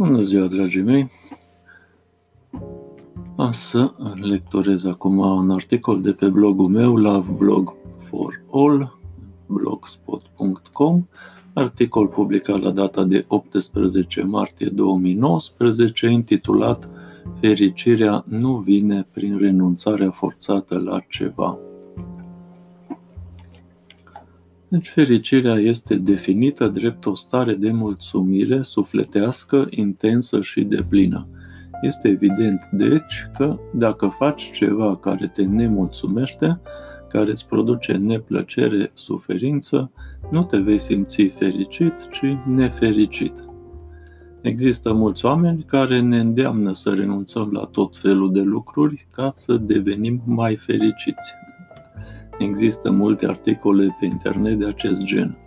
Bună ziua, dragii mei! Am să lectorez acum un articol de pe blogul meu, Love Blog for All, blogspot.com, articol publicat la data de 18 martie 2019, intitulat Fericirea nu vine prin renunțarea forțată la ceva. Deci fericirea este definită drept o stare de mulțumire sufletească, intensă și deplină. Este evident, deci, că dacă faci ceva care te nemulțumește, care îți produce neplăcere, suferință, nu te vei simți fericit, ci nefericit. Există mulți oameni care ne îndeamnă să renunțăm la tot felul de lucruri ca să devenim mai fericiți. Există multe articole pe internet de acest gen,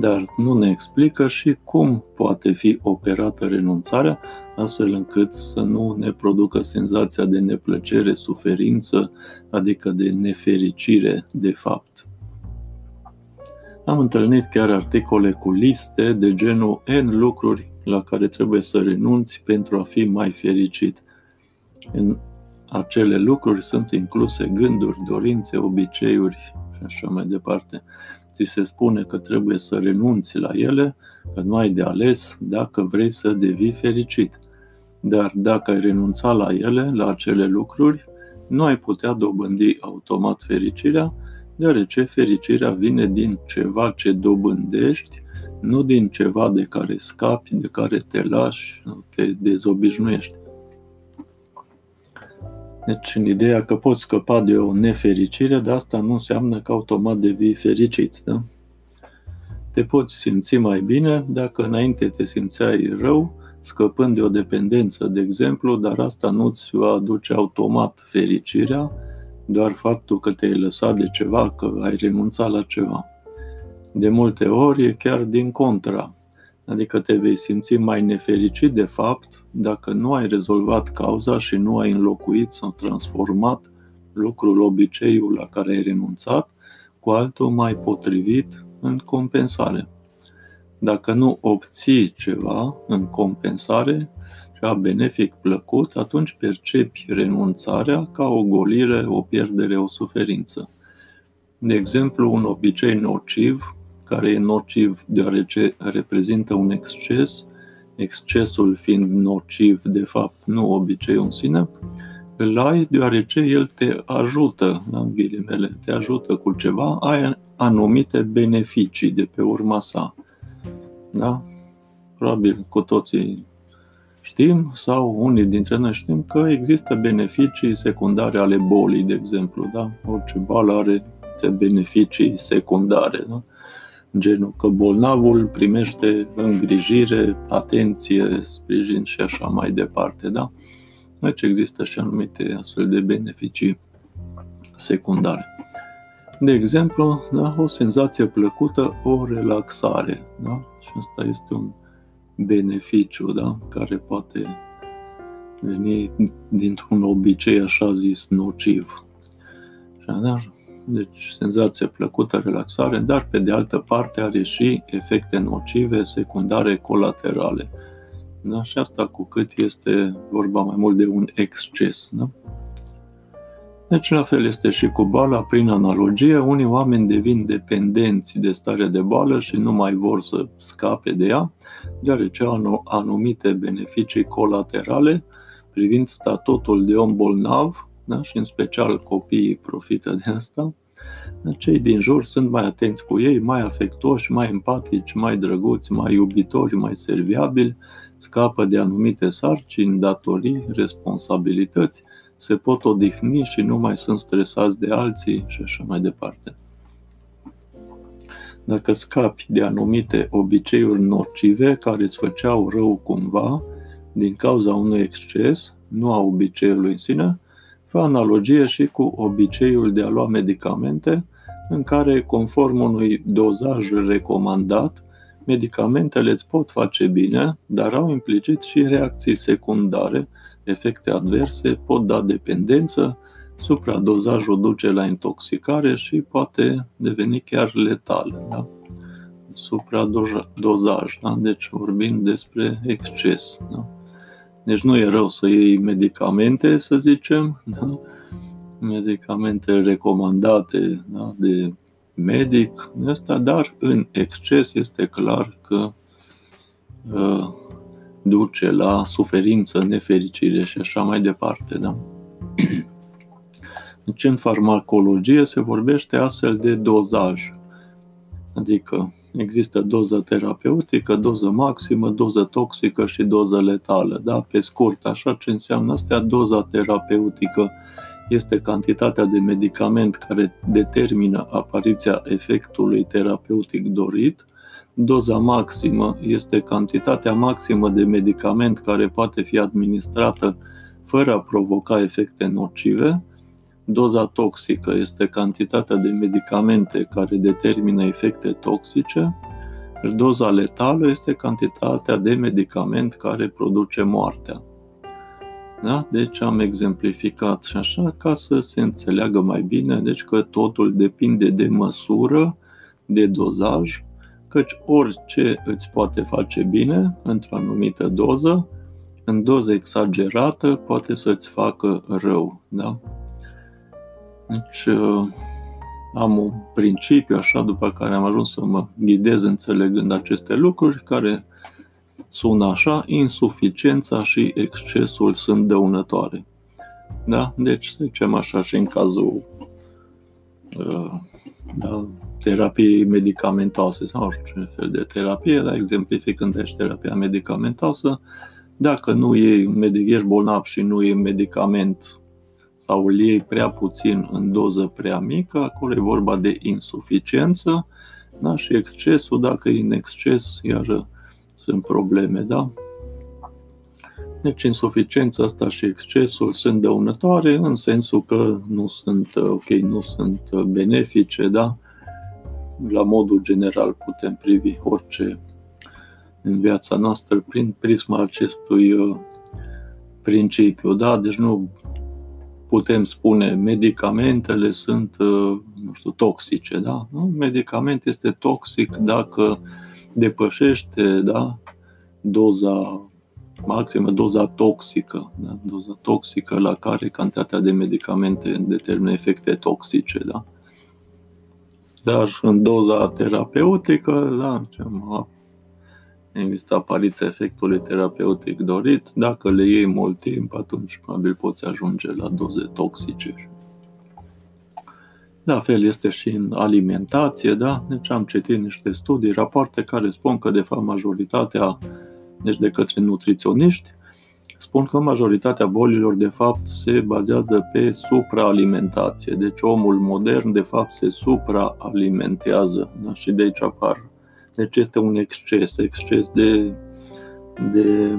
dar nu ne explică și cum poate fi operată renunțarea astfel încât să nu ne producă senzația de neplăcere, suferință, adică de nefericire de fapt. Am întâlnit chiar articole cu liste de genul N lucruri la care trebuie să renunți pentru a fi mai fericit. În acele lucruri sunt incluse gânduri, dorințe, obiceiuri și așa mai departe. Ți se spune că trebuie să renunți la ele, că nu ai de ales dacă vrei să devii fericit. Dar dacă ai renunța la ele, la acele lucruri, nu ai putea dobândi automat fericirea, deoarece fericirea vine din ceva ce dobândești, nu din ceva de care scapi, de care te lași, te dezobișnuiești. Deci, în ideea că poți scăpa de o nefericire, dar asta nu înseamnă că automat devii fericit. Da? Te poți simți mai bine dacă înainte te simțeai rău, scăpând de o dependență, de exemplu, dar asta nu îți va aduce automat fericirea, doar faptul că te-ai lăsat de ceva, că ai renunțat la ceva. De multe ori e chiar din contra. Adică te vei simți mai nefericit de fapt dacă nu ai rezolvat cauza și nu ai înlocuit sau transformat lucrul, obiceiul la care ai renunțat cu altul mai potrivit în compensare. Dacă nu obții ceva în compensare, ceva benefic plăcut, atunci percepi renunțarea ca o golire, o pierdere, o suferință. De exemplu, un obicei nociv care e nociv deoarece reprezintă un exces, excesul fiind nociv, de fapt, nu obiceiul în sine, îl ai deoarece el te ajută, în ghilimele, te ajută cu ceva, ai anumite beneficii de pe urma sa. Da? Probabil cu toții știm sau unii dintre noi știm că există beneficii secundare ale bolii, de exemplu. Da? Orice boală are beneficii secundare. Da? Genul că bolnavul primește îngrijire, atenție, sprijin și așa mai departe, da? Deci există și anumite astfel de beneficii secundare. De exemplu, da, o senzație plăcută, o relaxare, da? Și asta este un beneficiu, da? Care poate veni dintr-un obicei așa zis nociv. Așadar, deci senzație plăcută, relaxare, dar pe de altă parte are și efecte nocive, secundare, colaterale. Da? Și asta cu cât este vorba mai mult de un exces. Da? Deci la fel este și cu boala, prin analogie, unii oameni devin dependenți de starea de boală și nu mai vor să scape de ea, deoarece au anumite beneficii colaterale privind statutul de om bolnav da? și în special copiii profită de asta, cei din jur sunt mai atenți cu ei, mai afectoși, mai empatici, mai drăguți, mai iubitori, mai serviabili, scapă de anumite sarcini, datorii, responsabilități, se pot odihni și nu mai sunt stresați de alții și așa mai departe. Dacă scapi de anumite obiceiuri nocive care îți făceau rău cumva, din cauza unui exces, nu a obiceiului în sine, Fă analogie și cu obiceiul de a lua medicamente, în care, conform unui dozaj recomandat, medicamentele îți pot face bine, dar au implicit și reacții secundare, efecte adverse, pot da dependență, supradozajul duce la intoxicare și poate deveni chiar letal. Da? supradozaj, da? deci vorbim despre exces. Da? Deci nu e rău să iei medicamente, să zicem, da? medicamente recomandate da? de medic, asta, dar în exces este clar că uh, duce la suferință, nefericire și așa mai departe. Da? Deci în farmacologie se vorbește astfel de dozaj. Adică există doză terapeutică, doză maximă, doză toxică și doză letală. Da? Pe scurt, așa ce înseamnă asta, doza terapeutică este cantitatea de medicament care determină apariția efectului terapeutic dorit. Doza maximă este cantitatea maximă de medicament care poate fi administrată fără a provoca efecte nocive Doza toxică este cantitatea de medicamente care determină efecte toxice. Doza letală este cantitatea de medicament care produce moartea. Da? Deci am exemplificat și așa ca să se înțeleagă mai bine, deci că totul depinde de măsură, de dozaj, căci orice îți poate face bine într-o anumită doză, în doză exagerată poate să-ți facă rău. Da? Deci uh, am un principiu așa după care am ajuns să mă ghidez înțelegând aceste lucruri care sună așa, insuficiența și excesul sunt dăunătoare. Da? Deci, să zicem așa și în cazul uh, da, terapiei medicamentoase sau orice fel de terapie, dar exemplificând aici terapia medicamentoasă, dacă nu iei, medic, ești bolnav și nu iei medicament sau îl iei prea puțin în doză prea mică, acolo e vorba de insuficiență da? și excesul, dacă e în exces, iar sunt probleme. Da? Deci insuficiența asta și excesul sunt dăunătoare în sensul că nu sunt, ok, nu sunt benefice, da? La modul general putem privi orice în viața noastră prin prisma acestui uh, principiu, da? Deci nu putem spune medicamentele sunt, uh, nu știu, toxice, da? Medicament este toxic dacă depășește, da, doza maximă, doza toxică, da? doza toxică la care cantitatea de medicamente determină efecte toxice, da? Dar în doza terapeutică, da, există apariția efectului terapeutic dorit. Dacă le iei mult timp, atunci probabil poți ajunge la doze toxice. La fel este și în alimentație, da? Deci am citit niște studii, rapoarte care spun că, de fapt, majoritatea, deci de către nutriționiști, spun că majoritatea bolilor, de fapt, se bazează pe supraalimentație. Deci omul modern, de fapt, se supraalimentează. Da? Și de aici apar deci este un exces, exces de, de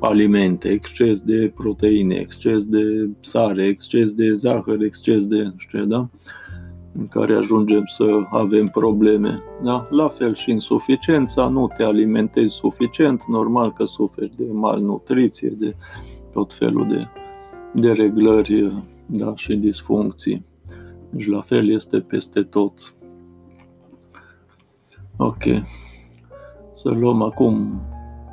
alimente, exces de proteine, exces de sare, exces de zahăr, exces de, știu, da? în care ajungem să avem probleme. Da? La fel și insuficiența, nu te alimentezi suficient, normal că suferi de malnutriție, de tot felul de, de reglări da? și disfuncții. Deci la fel este peste tot. Ok. Să luăm acum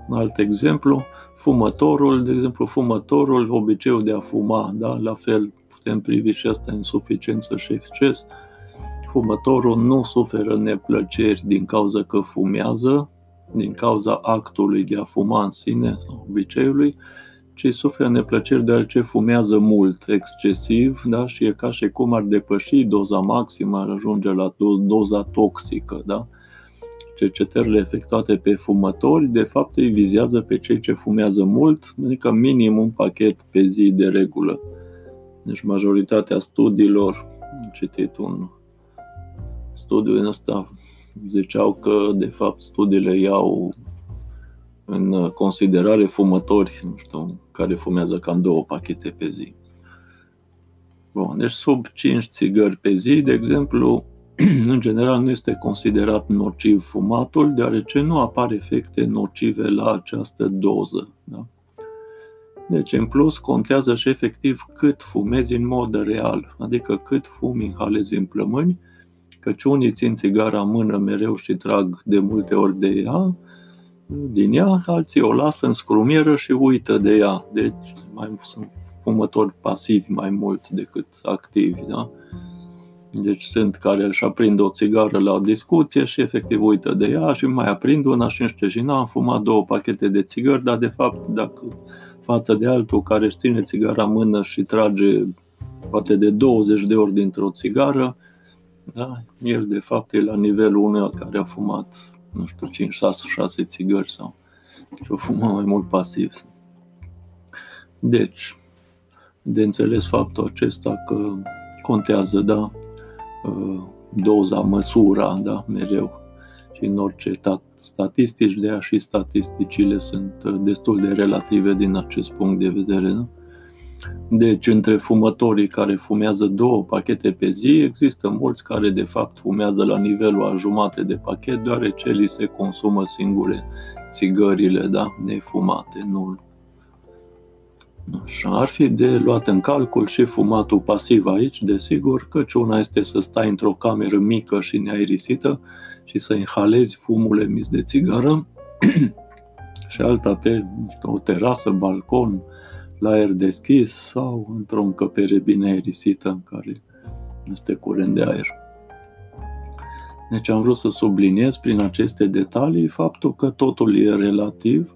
un alt exemplu. Fumătorul, de exemplu, fumătorul, obiceiul de a fuma, da? la fel putem privi și asta insuficiență și exces. Fumătorul nu suferă neplăceri din cauza că fumează, din cauza actului de a fuma în sine sau obiceiului, ci suferă neplăceri deoarece fumează mult, excesiv, da? și e ca și cum ar depăși doza maximă, ar ajunge la doza toxică. Da? Cercetările efectuate pe fumători, de fapt îi vizează pe cei ce fumează mult, adică minim un pachet pe zi de regulă. Deci majoritatea studiilor, am citit un studiu în ăsta, ziceau că de fapt studiile iau în considerare fumători, nu știu, care fumează cam două pachete pe zi. Bun, deci sub 5 țigări pe zi, de exemplu, în general nu este considerat nociv fumatul, deoarece nu apar efecte nocive la această doză. Da? Deci, în plus, contează și efectiv cât fumezi în mod real, adică cât fumi inhalezi în plămâni Căci unii țin țigara în mână mereu și trag de multe ori de ea, din ea, alții o lasă în scrumieră și uită de ea. Deci mai sunt fumători pasivi mai mult decât activi. Da? Deci sunt care își aprind o țigară la o discuție și efectiv uită de ea și mai aprind una și nu și n-am fumat două pachete de țigări, dar de fapt dacă față de altul care își ține țigara în mână și trage poate de 20 de ori dintr-o țigară, da? el de fapt e la nivelul unui care a fumat, nu știu, 5, 6, 6 țigări sau și o fumă mai mult pasiv. Deci, de înțeles faptul acesta că contează, da, uh, doza, măsura, da, mereu. Și în orice statistici, de și statisticile sunt uh, destul de relative din acest punct de vedere. Da? Deci, între fumătorii care fumează două pachete pe zi, există mulți care de fapt fumează la nivelul a jumate de pachet, deoarece li se consumă singure țigările, da, nefumate, nu Așa, ar fi de luat în calcul și fumatul pasiv aici, desigur, căci una este să stai într-o cameră mică și neaerisită și să inhalezi fumul emis de țigară și alta pe știu, o terasă, balcon, la aer deschis sau într-o încăpere bine aerisită în care este curent de aer. Deci am vrut să subliniez prin aceste detalii faptul că totul e relativ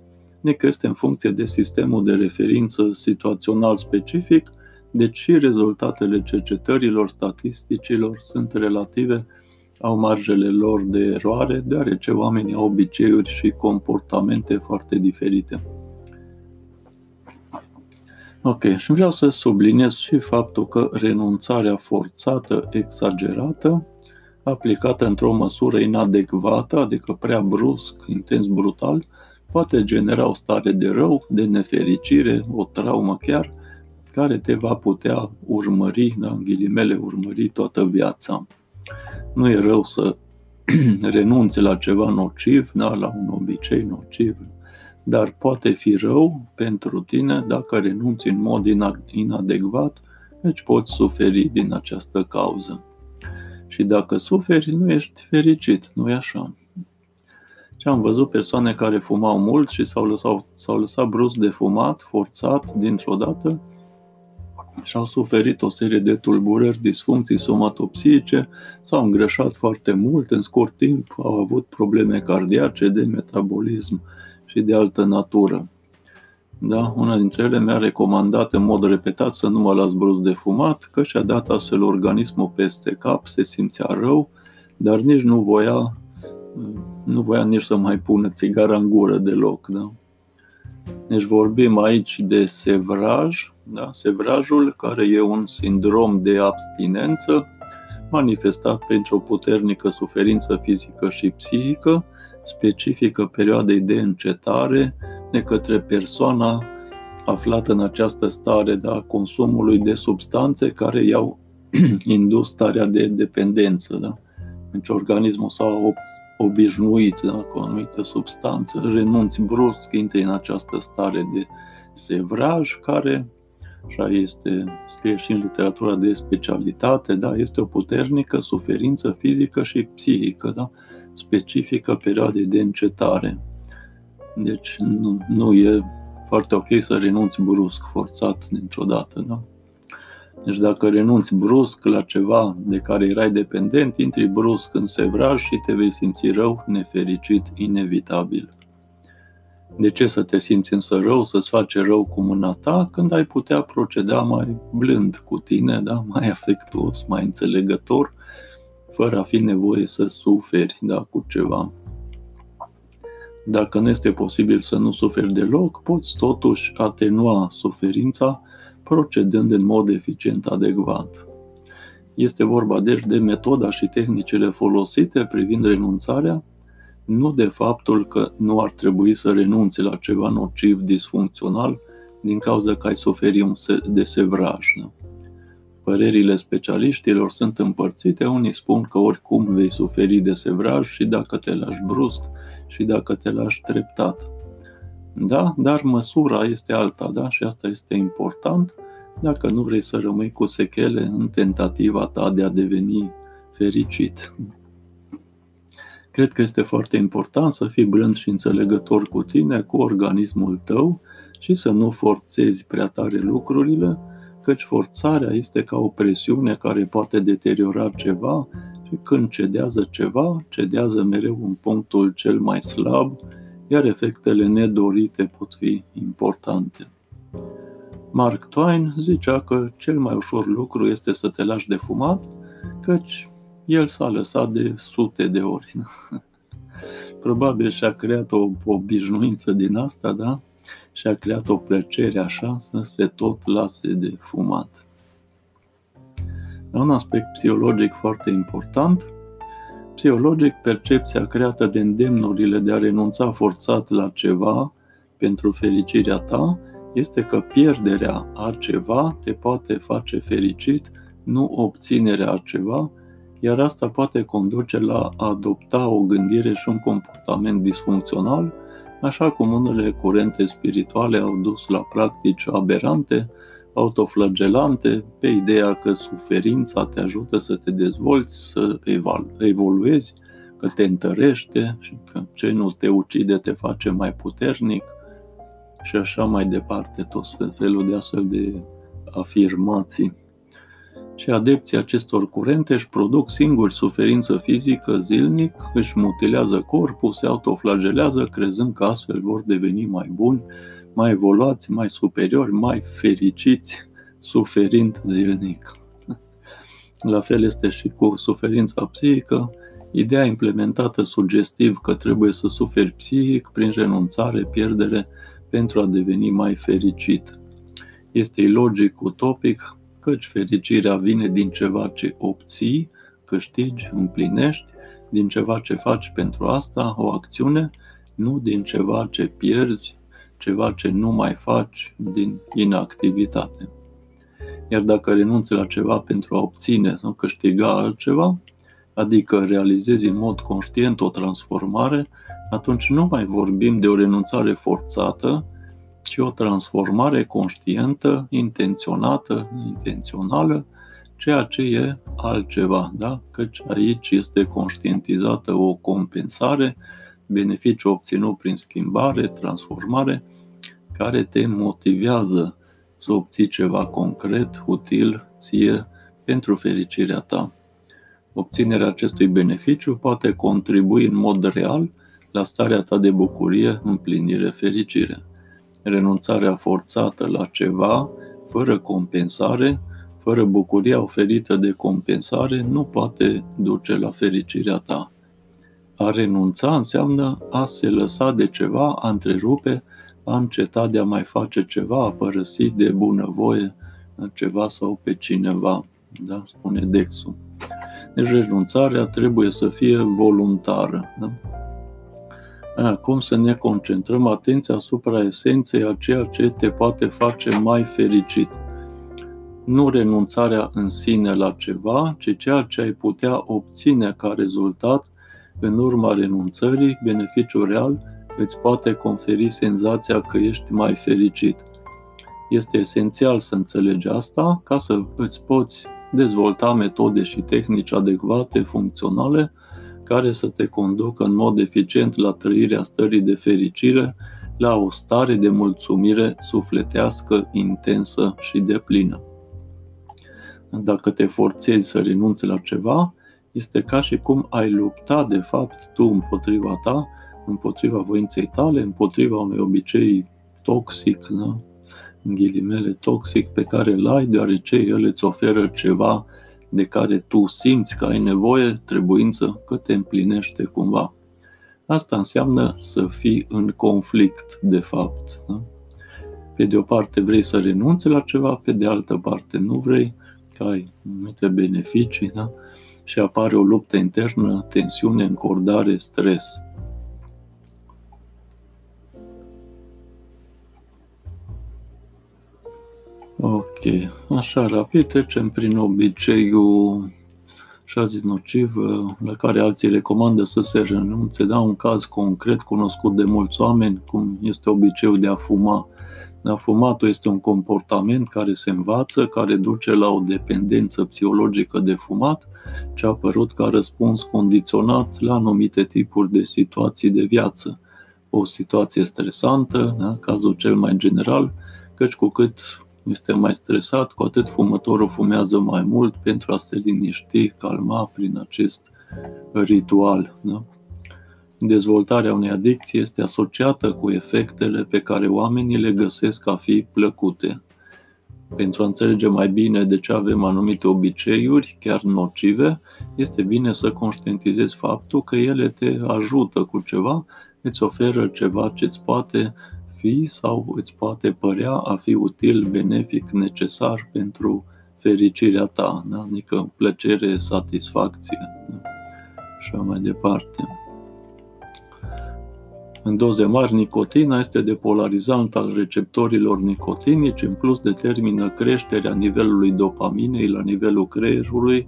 că este în funcție de sistemul de referință situațional specific, deci și rezultatele cercetărilor statisticilor sunt relative, au marjele lor de eroare, deoarece oamenii au obiceiuri și comportamente foarte diferite. Ok, și vreau să subliniez și faptul că renunțarea forțată, exagerată, aplicată într-o măsură inadecvată, adică prea brusc, intens, brutal, poate genera o stare de rău, de nefericire, o traumă chiar, care te va putea urmări, da, în ghilimele, urmări toată viața. Nu e rău să renunți la ceva nociv, da, la un obicei nociv, dar poate fi rău pentru tine dacă renunți în mod inadecvat, deci poți suferi din această cauză. Și dacă suferi, nu ești fericit, nu e așa? Și am văzut persoane care fumau mult și s-au lăsat, s-au lăsat brusc de fumat, forțat, dintr-o dată, și au suferit o serie de tulburări, disfuncții somatopsice, s-au îngrășat foarte mult în scurt timp, au avut probleme cardiace, de metabolism și de altă natură. Da? Una dintre ele mi-a recomandat în mod repetat să nu mă las brusc de fumat, că și-a dat astfel organismul peste cap, se simțea rău, dar nici nu voia nu voia nici să mai pună țigara în gură deloc. Da? Deci vorbim aici de sevraj, da? sevrajul care e un sindrom de abstinență manifestat printr-o puternică suferință fizică și psihică, specifică perioadei de încetare de către persoana aflată în această stare da, consumului de substanțe care i-au indus starea de dependență. Da? Deci organismul s-a obișnuit da, cu o anumită substanță, renunți brusc, intri în această stare de sevraj, care, așa este, scrie și în literatura de specialitate, da, este o puternică suferință fizică și psihică, da, specifică perioadei de încetare. Deci nu, nu e foarte ok să renunți brusc, forțat dintr-o dată, da? Deci dacă renunți brusc la ceva de care erai dependent, intri brusc în sevraj și te vei simți rău, nefericit, inevitabil. De ce să te simți însă rău, să-ți face rău cu mâna ta, când ai putea proceda mai blând cu tine, da? mai afectuos, mai înțelegător, fără a fi nevoie să suferi da, cu ceva. Dacă nu este posibil să nu suferi deloc, poți totuși atenua suferința procedând în mod eficient adecvat. Este vorba deci de metoda și tehnicile folosite privind renunțarea, nu de faptul că nu ar trebui să renunți la ceva nociv, disfuncțional, din cauza că ai suferi un de sevraj. Da? Părerile specialiștilor sunt împărțite, unii spun că oricum vei suferi de sevraj și dacă te lași brusc și dacă te lași treptat. Da? Dar măsura este alta, da? Și asta este important dacă nu vrei să rămâi cu sechele în tentativa ta de a deveni fericit. Cred că este foarte important să fii blând și înțelegător cu tine, cu organismul tău și să nu forțezi prea tare lucrurile, căci forțarea este ca o presiune care poate deteriora ceva și când cedează ceva, cedează mereu în punctul cel mai slab, iar efectele nedorite pot fi importante. Mark Twain zicea că cel mai ușor lucru este să te lași de fumat, căci el s-a lăsat de sute de ori. Probabil și-a creat o obișnuință din asta, da? Și-a creat o plăcere așa să se tot lase de fumat. Un aspect psihologic foarte important. Psihologic, percepția creată de îndemnurile de a renunța forțat la ceva pentru fericirea ta este că pierderea a ceva te poate face fericit, nu obținerea a ceva, iar asta poate conduce la a adopta o gândire și un comportament disfuncțional, așa cum unele curente spirituale au dus la practici aberante, autoflagelante, pe ideea că suferința te ajută să te dezvolți, să evoluezi, că te întărește și că ce nu te ucide te face mai puternic și așa mai departe, tot felul de astfel de afirmații și adepții acestor curente își produc singuri suferință fizică zilnic, își mutilează corpul, se autoflagelează, crezând că astfel vor deveni mai buni, mai evoluați, mai superiori, mai fericiți, suferind zilnic. La fel este și cu suferința psihică, ideea implementată sugestiv că trebuie să suferi psihic prin renunțare, pierdere, pentru a deveni mai fericit. Este ilogic, utopic, căci fericirea vine din ceva ce obții, câștigi, împlinești, din ceva ce faci pentru asta, o acțiune, nu din ceva ce pierzi, ceva ce nu mai faci din inactivitate. Iar dacă renunți la ceva pentru a obține sau câștiga altceva, adică realizezi în mod conștient o transformare, atunci nu mai vorbim de o renunțare forțată, ci o transformare conștientă, intenționată, intențională, ceea ce e altceva, da? Căci aici este conștientizată o compensare, beneficiu obținut prin schimbare, transformare, care te motivează să obții ceva concret, util, ție, pentru fericirea ta. Obținerea acestui beneficiu poate contribui în mod real la starea ta de bucurie, împlinire, fericire renunțarea forțată la ceva, fără compensare, fără bucuria oferită de compensare, nu poate duce la fericirea ta. A renunța înseamnă a se lăsa de ceva, a întrerupe, a înceta de a mai face ceva, a părăsi de bunăvoie ceva sau pe cineva. Da? Spune Dexul. Deci renunțarea trebuie să fie voluntară. Da? Cum să ne concentrăm atenția asupra esenței a ceea ce te poate face mai fericit. Nu renunțarea în sine la ceva, ci ceea ce ai putea obține ca rezultat în urma renunțării, beneficiul real îți poate conferi senzația că ești mai fericit. Este esențial să înțelegi asta ca să îți poți dezvolta metode și tehnici adecvate, funcționale, care să te conducă în mod eficient la trăirea stării de fericire, la o stare de mulțumire sufletească, intensă și deplină. Dacă te forțezi să renunți la ceva, este ca și cum ai lupta de fapt tu împotriva ta, împotriva voinței tale, împotriva unui obicei toxic, da? în ghilimele toxic, pe care îl ai, deoarece el îți oferă ceva de care tu simți că ai nevoie, trebuință, că te împlinește cumva. Asta înseamnă să fii în conflict, de fapt. Da? Pe de o parte vrei să renunți la ceva, pe de altă parte nu vrei, că ai multe beneficii, da? și apare o luptă internă, tensiune, încordare, stres. Ok, așa rapid trecem prin obiceiul așa zis nociv, la care alții recomandă să se renunțe, da, un caz concret cunoscut de mulți oameni, cum este obiceiul de a fuma Da, fumatul este un comportament care se învață, care duce la o dependență psihologică de fumat, ce a apărut ca răspuns condiționat la anumite tipuri de situații de viață. O situație stresantă, da, cazul cel mai general, căci cu cât este mai stresat, cu atât fumătorul fumează mai mult pentru a se liniști, calma prin acest ritual. Da? Dezvoltarea unei adicții este asociată cu efectele pe care oamenii le găsesc a fi plăcute. Pentru a înțelege mai bine de ce avem anumite obiceiuri, chiar nocive, este bine să conștientizezi faptul că ele te ajută cu ceva, îți oferă ceva ce îți poate fi sau îți poate părea a fi util, benefic, necesar pentru fericirea ta, da? adică plăcere, satisfacție da? și așa mai departe. În doze mari, nicotina este depolarizant al receptorilor nicotinici, în plus determină creșterea nivelului dopaminei la nivelul creierului,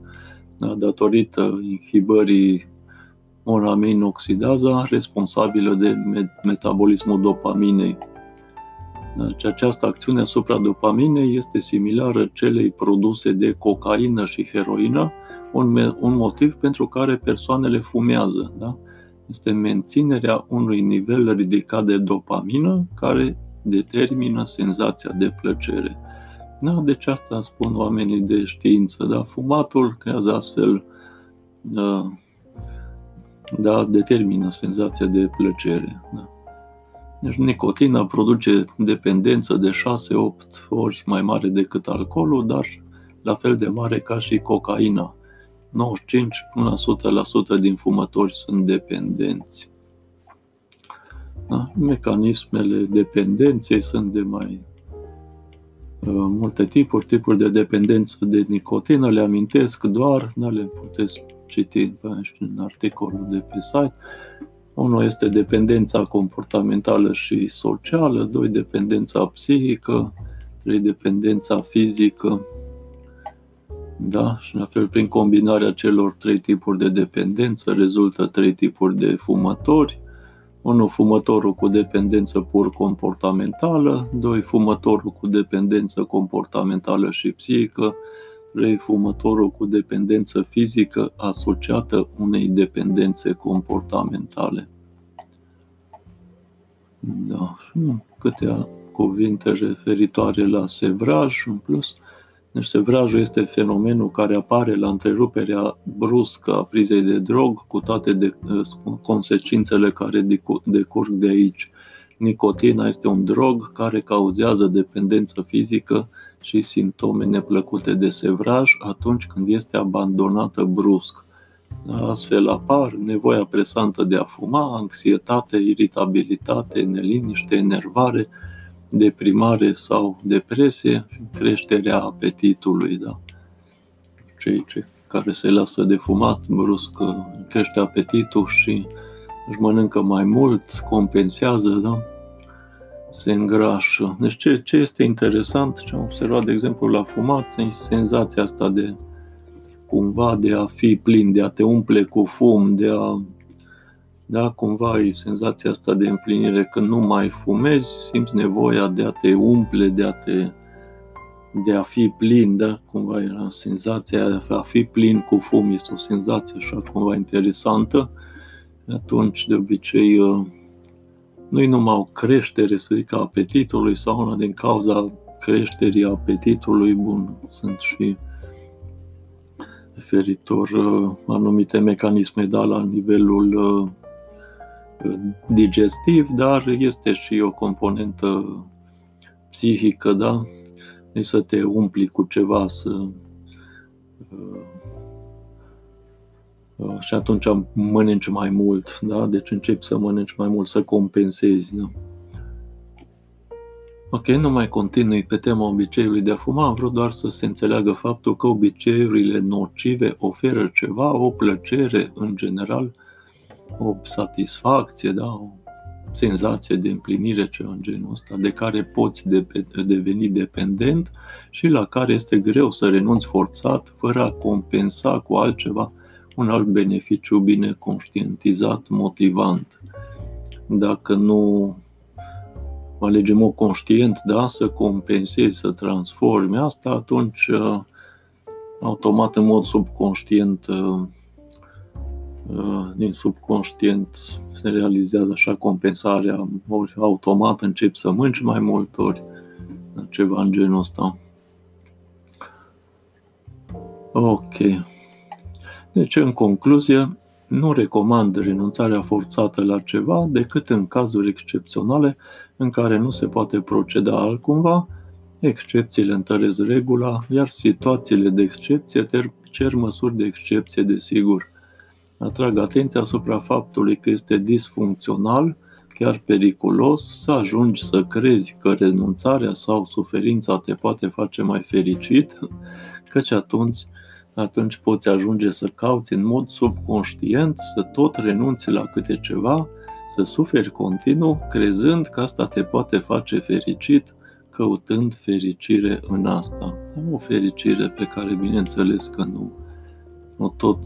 da, datorită inhibării monoaminoxidaza responsabilă de metabolismul dopaminei. Deci această acțiune asupra dopaminei este similară celei produse de cocaină și heroină, un, un motiv pentru care persoanele fumează. Da? Este menținerea unui nivel ridicat de dopamină care determină senzația de plăcere. Da, deci asta spun oamenii de știință. Da? Fumatul creează astfel da, da, determină senzația de plăcere. Da. Deci nicotina produce dependență de 6-8 ori mai mare decât alcoolul, dar la fel de mare ca și cocaina. 95 până la 100% din fumători sunt dependenți. Da? Mecanismele dependenței sunt de mai uh, multe tipuri, tipuri de dependență de nicotină, le amintesc doar, nu le puteți citi în articolul de pe site. Unul este dependența comportamentală și socială, doi dependența psihică, trei dependența fizică, da? Și la fel, prin combinarea celor trei tipuri de dependență, rezultă trei tipuri de fumători. Unul, fumătorul cu dependență pur comportamentală, doi, fumătorul cu dependență comportamentală și psihică, trei, fumătorul cu dependență fizică asociată unei dependențe comportamentale. Da, câteva cuvinte referitoare la sevraj în plus. Deci sevrajul este fenomenul care apare la întreruperea bruscă a prizei de drog cu toate de, consecințele care decurg de aici. Nicotina este un drog care cauzează dependență fizică și simptome neplăcute de sevraj atunci când este abandonată brusc. Astfel apar nevoia presantă de a fuma, anxietate, iritabilitate, neliniște, enervare, deprimare sau depresie și creșterea apetitului. Da? Cei ce, care se lasă de fumat brusc crește apetitul și își mănâncă mai mult, compensează, da? Se îngrașă. Deci ce, ce este interesant, ce am observat, de exemplu, la fumat, e senzația asta de cumva de a fi plin, de a te umple cu fum, de a da, cumva e senzația asta de împlinire când nu mai fumezi, simți nevoia de a te umple, de a te de a fi plin, da? Cumva era senzația de a fi plin cu fum, este o senzație așa cumva interesantă. Atunci, de obicei, nu e numai o creștere, să zic, a apetitului sau una din cauza creșterii apetitului, bun, sunt și referitor uh, anumite mecanisme da, la nivelul uh, digestiv, dar este și o componentă psihică, da? Deci să te umpli cu ceva, să uh, uh, și atunci mănânci mai mult, da? Deci începi să mănânci mai mult, să compensezi, da? Ok, nu mai continui pe tema obiceiului de a fuma, am vrut doar să se înțeleagă faptul că obiceiurile nocive oferă ceva, o plăcere în general, o satisfacție, da, o senzație de împlinire, ceva în genul ăsta, de care poți de- deveni dependent și la care este greu să renunți forțat, fără a compensa cu altceva un alt beneficiu bine conștientizat, motivant. Dacă nu alegem o conștient, da, să compensezi, să transformi asta, atunci uh, automat în mod subconștient uh, uh, din subconștient se realizează așa compensarea, ori automat începi să mânci mai mult, ori ceva în genul ăsta. Ok. Deci, în concluzie, nu recomand renunțarea forțată la ceva decât în cazuri excepționale în care nu se poate proceda altcumva, excepțiile întăresc regula, iar situațiile de excepție cer măsuri de excepție, desigur. Atrag atenția asupra faptului că este disfuncțional, chiar periculos, să ajungi să crezi că renunțarea sau suferința te poate face mai fericit, căci atunci atunci poți ajunge să cauți în mod subconștient, să tot renunți la câte ceva, să suferi continuu, crezând că asta te poate face fericit, căutând fericire în asta. O fericire pe care, bineînțeles, că nu o tot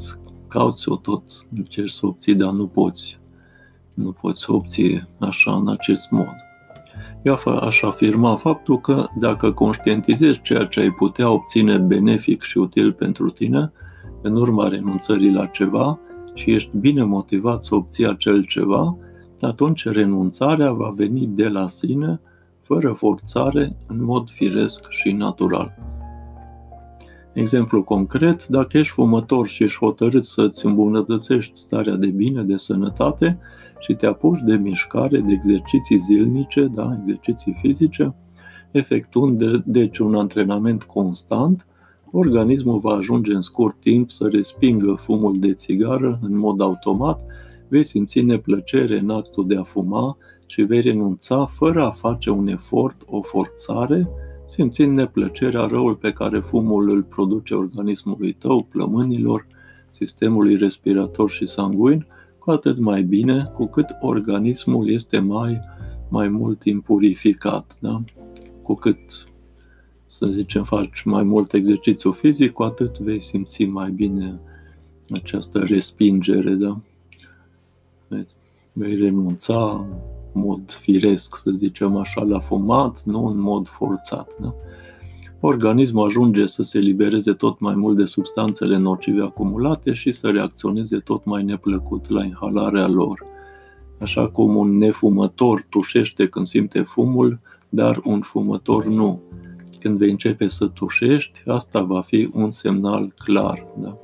cauți, o tot încerci să obții, dar nu poți. Nu poți obții așa, în acest mod. Eu aș afirma faptul că dacă conștientizezi ceea ce ai putea obține benefic și util pentru tine, în urma renunțării la ceva, și ești bine motivat să obții acel ceva, atunci renunțarea va veni de la sine, fără forțare, în mod firesc și natural. Exemplu concret, dacă ești fumător și ești hotărât să-ți îmbunătățești starea de bine, de sănătate, și te apuci de mișcare, de exerciții zilnice, da, exerciții fizice, efectuând de, deci un antrenament constant, organismul va ajunge în scurt timp să respingă fumul de țigară în mod automat, vei simți neplăcere în actul de a fuma și vei renunța fără a face un efort, o forțare, simțind neplăcerea, răul pe care fumul îl produce organismului tău, plămânilor, sistemului respirator și sanguin, cu atât mai bine cu cât organismul este mai, mai mult impurificat. Da? Cu cât, să zicem, faci mai mult exercițiu fizic, cu atât vei simți mai bine această respingere. Da? Vei renunța în mod firesc, să zicem așa, la fumat, nu în mod forțat. Da? Organismul ajunge să se libereze tot mai mult de substanțele nocive acumulate și să reacționeze tot mai neplăcut la inhalarea lor. Așa cum un nefumător tușește când simte fumul, dar un fumător nu. Când vei începe să tușești, asta va fi un semnal clar. Da?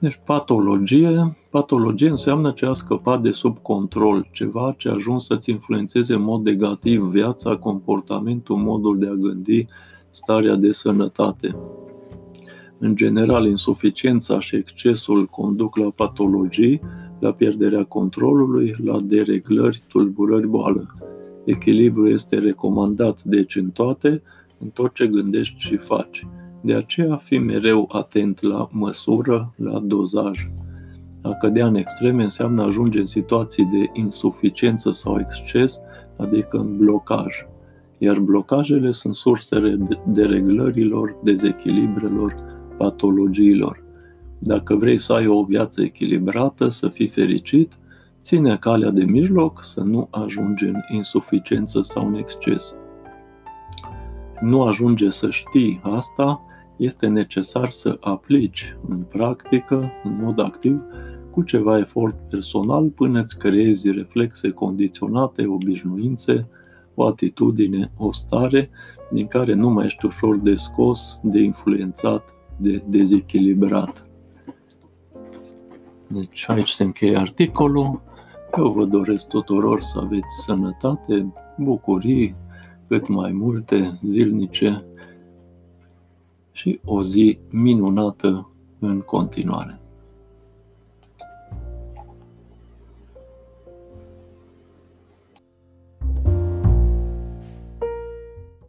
Deci patologie, patologie înseamnă ce a scăpat de sub control, ceva ce a ajuns să-ți influențeze în mod negativ viața, comportamentul, modul de a gândi, starea de sănătate. În general, insuficiența și excesul conduc la patologii, la pierderea controlului, la dereglări, tulburări, boală. Echilibru este recomandat deci în toate, în tot ce gândești și faci. De aceea fi mereu atent la măsură, la dozaj. A cădea în extreme înseamnă ajunge în situații de insuficiență sau exces, adică în blocaj. Iar blocajele sunt sursele dereglărilor, dezechilibrelor, patologiilor. Dacă vrei să ai o viață echilibrată, să fii fericit, ține calea de mijloc să nu ajungi în insuficiență sau în exces. Nu ajunge să știi asta, este necesar să aplici în practică, în mod activ, cu ceva efort personal până îți creezi reflexe condiționate, obișnuințe, o atitudine, o stare din care nu mai ești ușor de scos, de influențat, de dezechilibrat. Deci aici se încheie articolul. Eu vă doresc tuturor să aveți sănătate, bucurii, cât mai multe, zilnice, și o zi minunată în continuare.